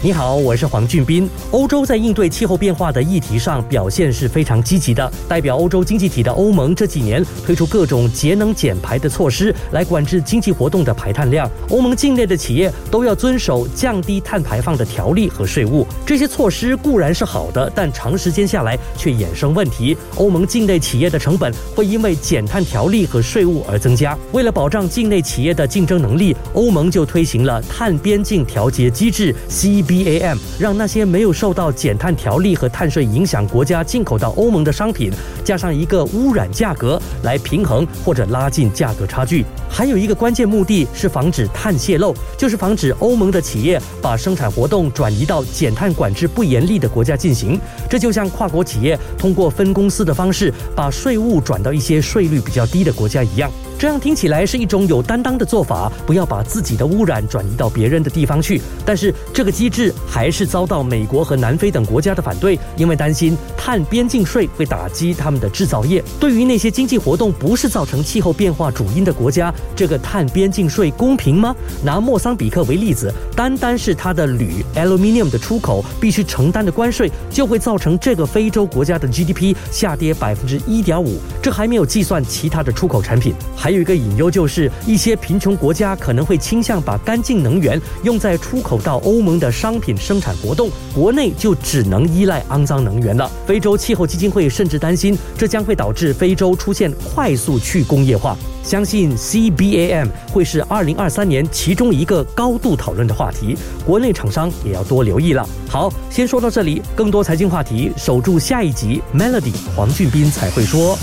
你好，我是黄俊斌。欧洲在应对气候变化的议题上表现是非常积极的。代表欧洲经济体的欧盟这几年推出各种节能减排的措施，来管制经济活动的排碳量。欧盟境内的企业都要遵守降低碳排放的条例和税务。这些措施固然是好的，但长时间下来却衍生问题。欧盟境内企业的成本会因为减碳条例和税务而增加。为了保障境内企业的竞争能力，欧盟就推行了碳边境调节机制 C。BAM 让那些没有受到减碳条例和碳税影响国家进口到欧盟的商品，加上一个污染价格来平衡或者拉近价格差距。还有一个关键目的是防止碳泄漏，就是防止欧盟的企业把生产活动转移到减碳管制不严厉的国家进行。这就像跨国企业通过分公司的方式把税务转到一些税率比较低的国家一样。这样听起来是一种有担当的做法，不要把自己的污染转移到别人的地方去。但是这个机制还是遭到美国和南非等国家的反对，因为担心碳边境税会打击他们的制造业。对于那些经济活动不是造成气候变化主因的国家，这个碳边境税公平吗？拿莫桑比克为例子，单单是它的铝 （aluminium） 的出口必须承担的关税，就会造成这个非洲国家的 GDP 下跌百分之一点五。这还没有计算其他的出口产品。还有一个隐忧就是，一些贫穷国家可能会倾向把干净能源用在出口到欧盟的商商品生产活动，国内就只能依赖肮脏能源了。非洲气候基金会甚至担心，这将会导致非洲出现快速去工业化。相信 CBAM 会是二零二三年其中一个高度讨论的话题，国内厂商也要多留意了。好，先说到这里，更多财经话题，守住下一集 Melody 黄俊斌才会说。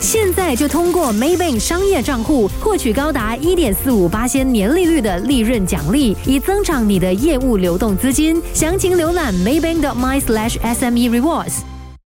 现在就通过 Maybank 商业账户获取高达一点四五八千年利率的利润奖励，以增长你的业务流动资金。详情浏览 Maybank.my/sme rewards。